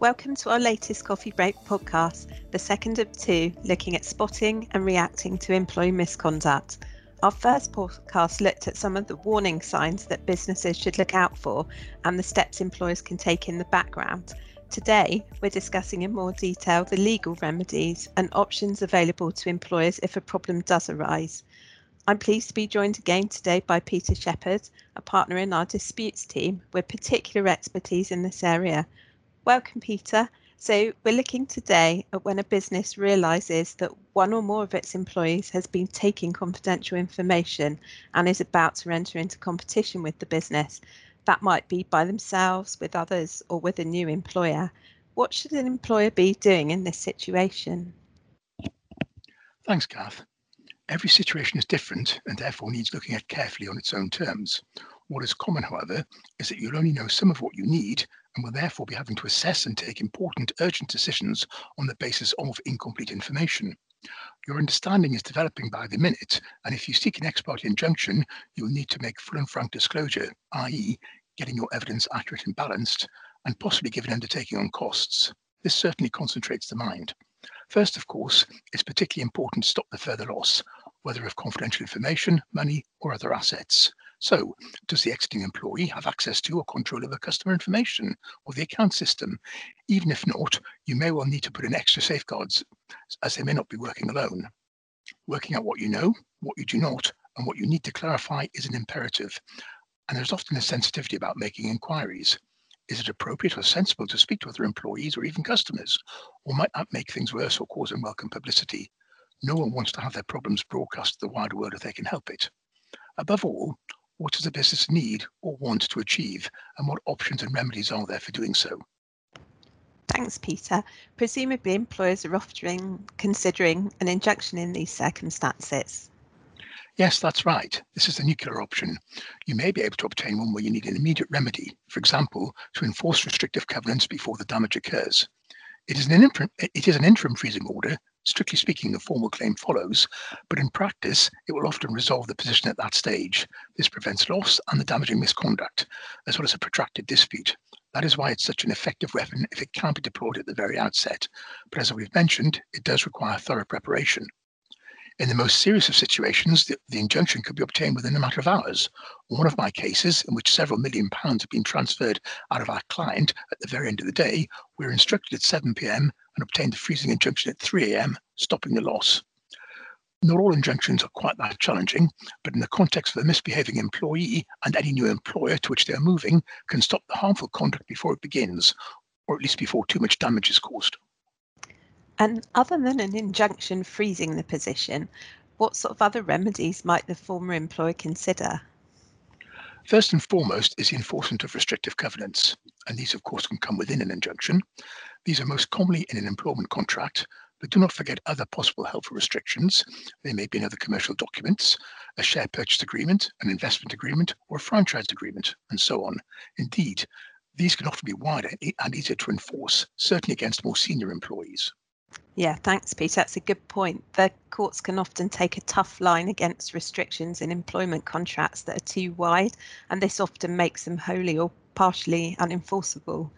Welcome to our latest Coffee Break podcast, the second of two, looking at spotting and reacting to employee misconduct. Our first podcast looked at some of the warning signs that businesses should look out for and the steps employers can take in the background. Today, we're discussing in more detail the legal remedies and options available to employers if a problem does arise. I'm pleased to be joined again today by Peter Shepherd, a partner in our disputes team with particular expertise in this area. Welcome, Peter. So, we're looking today at when a business realises that one or more of its employees has been taking confidential information and is about to enter into competition with the business. That might be by themselves, with others, or with a new employer. What should an employer be doing in this situation? Thanks, Kath. Every situation is different and therefore needs looking at carefully on its own terms. What is common, however, is that you'll only know some of what you need and will therefore be having to assess and take important, urgent decisions on the basis of incomplete information. Your understanding is developing by the minute, and if you seek an ex parte injunction, you will need to make full and frank disclosure, i.e., getting your evidence accurate and balanced, and possibly give an undertaking on costs. This certainly concentrates the mind. First, of course, it's particularly important to stop the further loss, whether of confidential information, money, or other assets. So, does the exiting employee have access to or control over customer information or the account system? Even if not, you may well need to put in extra safeguards as they may not be working alone. Working out what you know, what you do not, and what you need to clarify is an imperative. And there's often a sensitivity about making inquiries. Is it appropriate or sensible to speak to other employees or even customers? Or might that make things worse or cause unwelcome publicity? No one wants to have their problems broadcast to the wider world if they can help it. Above all, what does the business need or want to achieve, and what options and remedies are there for doing so? Thanks, Peter. Presumably, employers are often considering an injunction in these circumstances. Yes, that's right. This is the nuclear option. You may be able to obtain one where you need an immediate remedy, for example, to enforce restrictive covenants before the damage occurs. It is an interim, it is an interim freezing order Strictly speaking, the formal claim follows, but in practice, it will often resolve the position at that stage. This prevents loss and the damaging misconduct, as well as a protracted dispute. That is why it's such an effective weapon if it can be deployed at the very outset. But as we've mentioned, it does require thorough preparation. In the most serious of situations, the, the, injunction could be obtained within a matter of hours. One of my cases, in which several million pounds have been transferred out of our client at the very end of the day, we were instructed at 7 pm and obtained the freezing injunction at 3 am, stopping the loss. Not all injunctions are quite that challenging, but in the context of a misbehaving employee and any new employer to which they are moving, can stop the harmful conduct before it begins, or at least before too much damage is caused. And other than an injunction freezing the position, what sort of other remedies might the former employer consider? First and foremost is the enforcement of restrictive covenants, and these, of course, can come within an injunction. These are most commonly in an employment contract, but do not forget other possible helpful restrictions. They may be in other commercial documents, a share purchase agreement, an investment agreement, or a franchise agreement, and so on. Indeed, these can often be wider and easier to enforce, certainly against more senior employees. Yeah, thanks, Peter. That's a good point. The courts can often take a tough line against restrictions in employment contracts that are too wide, and this often makes them wholly or partially unenforceable.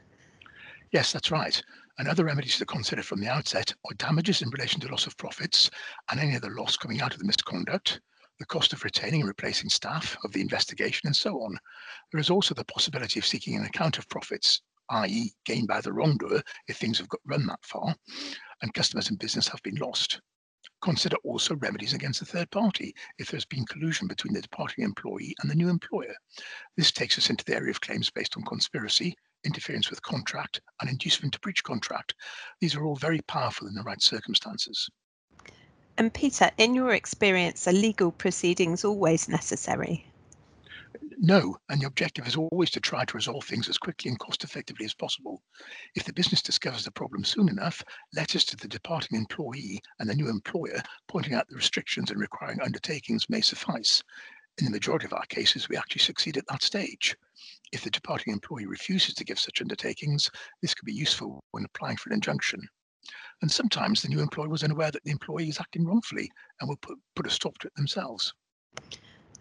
Yes, that's right. And other remedies to consider from the outset are damages in relation to loss of profits and any other loss coming out of the misconduct, the cost of retaining and replacing staff, of the investigation, and so on. There is also the possibility of seeking an account of profits, i.e., gained by the wrongdoer if things have got run that far, and customers and business have been lost. Consider also remedies against the third party if there's been collusion between the departing employee and the new employer. This takes us into the area of claims based on conspiracy, interference with contract, and inducement to breach contract. These are all very powerful in the right circumstances. And Peter, in your experience, are legal proceedings always necessary? No, and the objective is always to try to resolve things as quickly and cost effectively as possible. If the business discovers the problem soon enough, letters to the departing employee and the new employer pointing out the restrictions and requiring undertakings may suffice. In the majority of our cases, we actually succeed at that stage. If the departing employee refuses to give such undertakings, this could be useful when applying for an injunction. And sometimes the new employer was unaware that the employee is acting wrongfully and will put, put a stop to it themselves.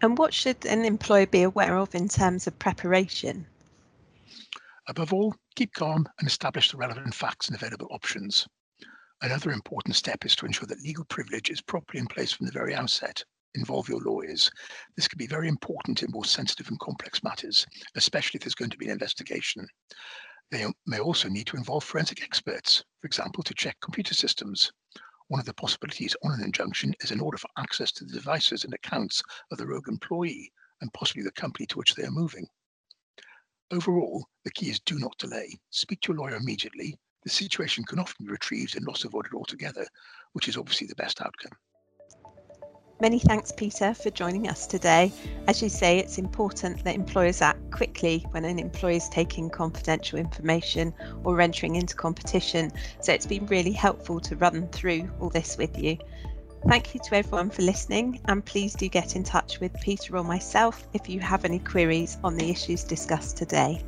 And what should an employer be aware of in terms of preparation? Above all, keep calm and establish the relevant facts and available options. Another important step is to ensure that legal privilege is properly in place from the very outset. Involve your lawyers. This can be very important in more sensitive and complex matters, especially if there's going to be an investigation. They may also need to involve forensic experts, for example, to check computer systems. One of the possibilities on an injunction is an order for access to the devices and accounts of the rogue employee and possibly the company to which they are moving. Overall, the key is do not delay. Speak to your lawyer immediately the situation can often be retrieved and loss avoided altogether, which is obviously the best outcome. Many thanks, Peter, for joining us today. As you say, it's important that employers act quickly when an employee is taking confidential information or entering into competition. So it's been really helpful to run through all this with you. Thank you to everyone for listening, and please do get in touch with Peter or myself if you have any queries on the issues discussed today.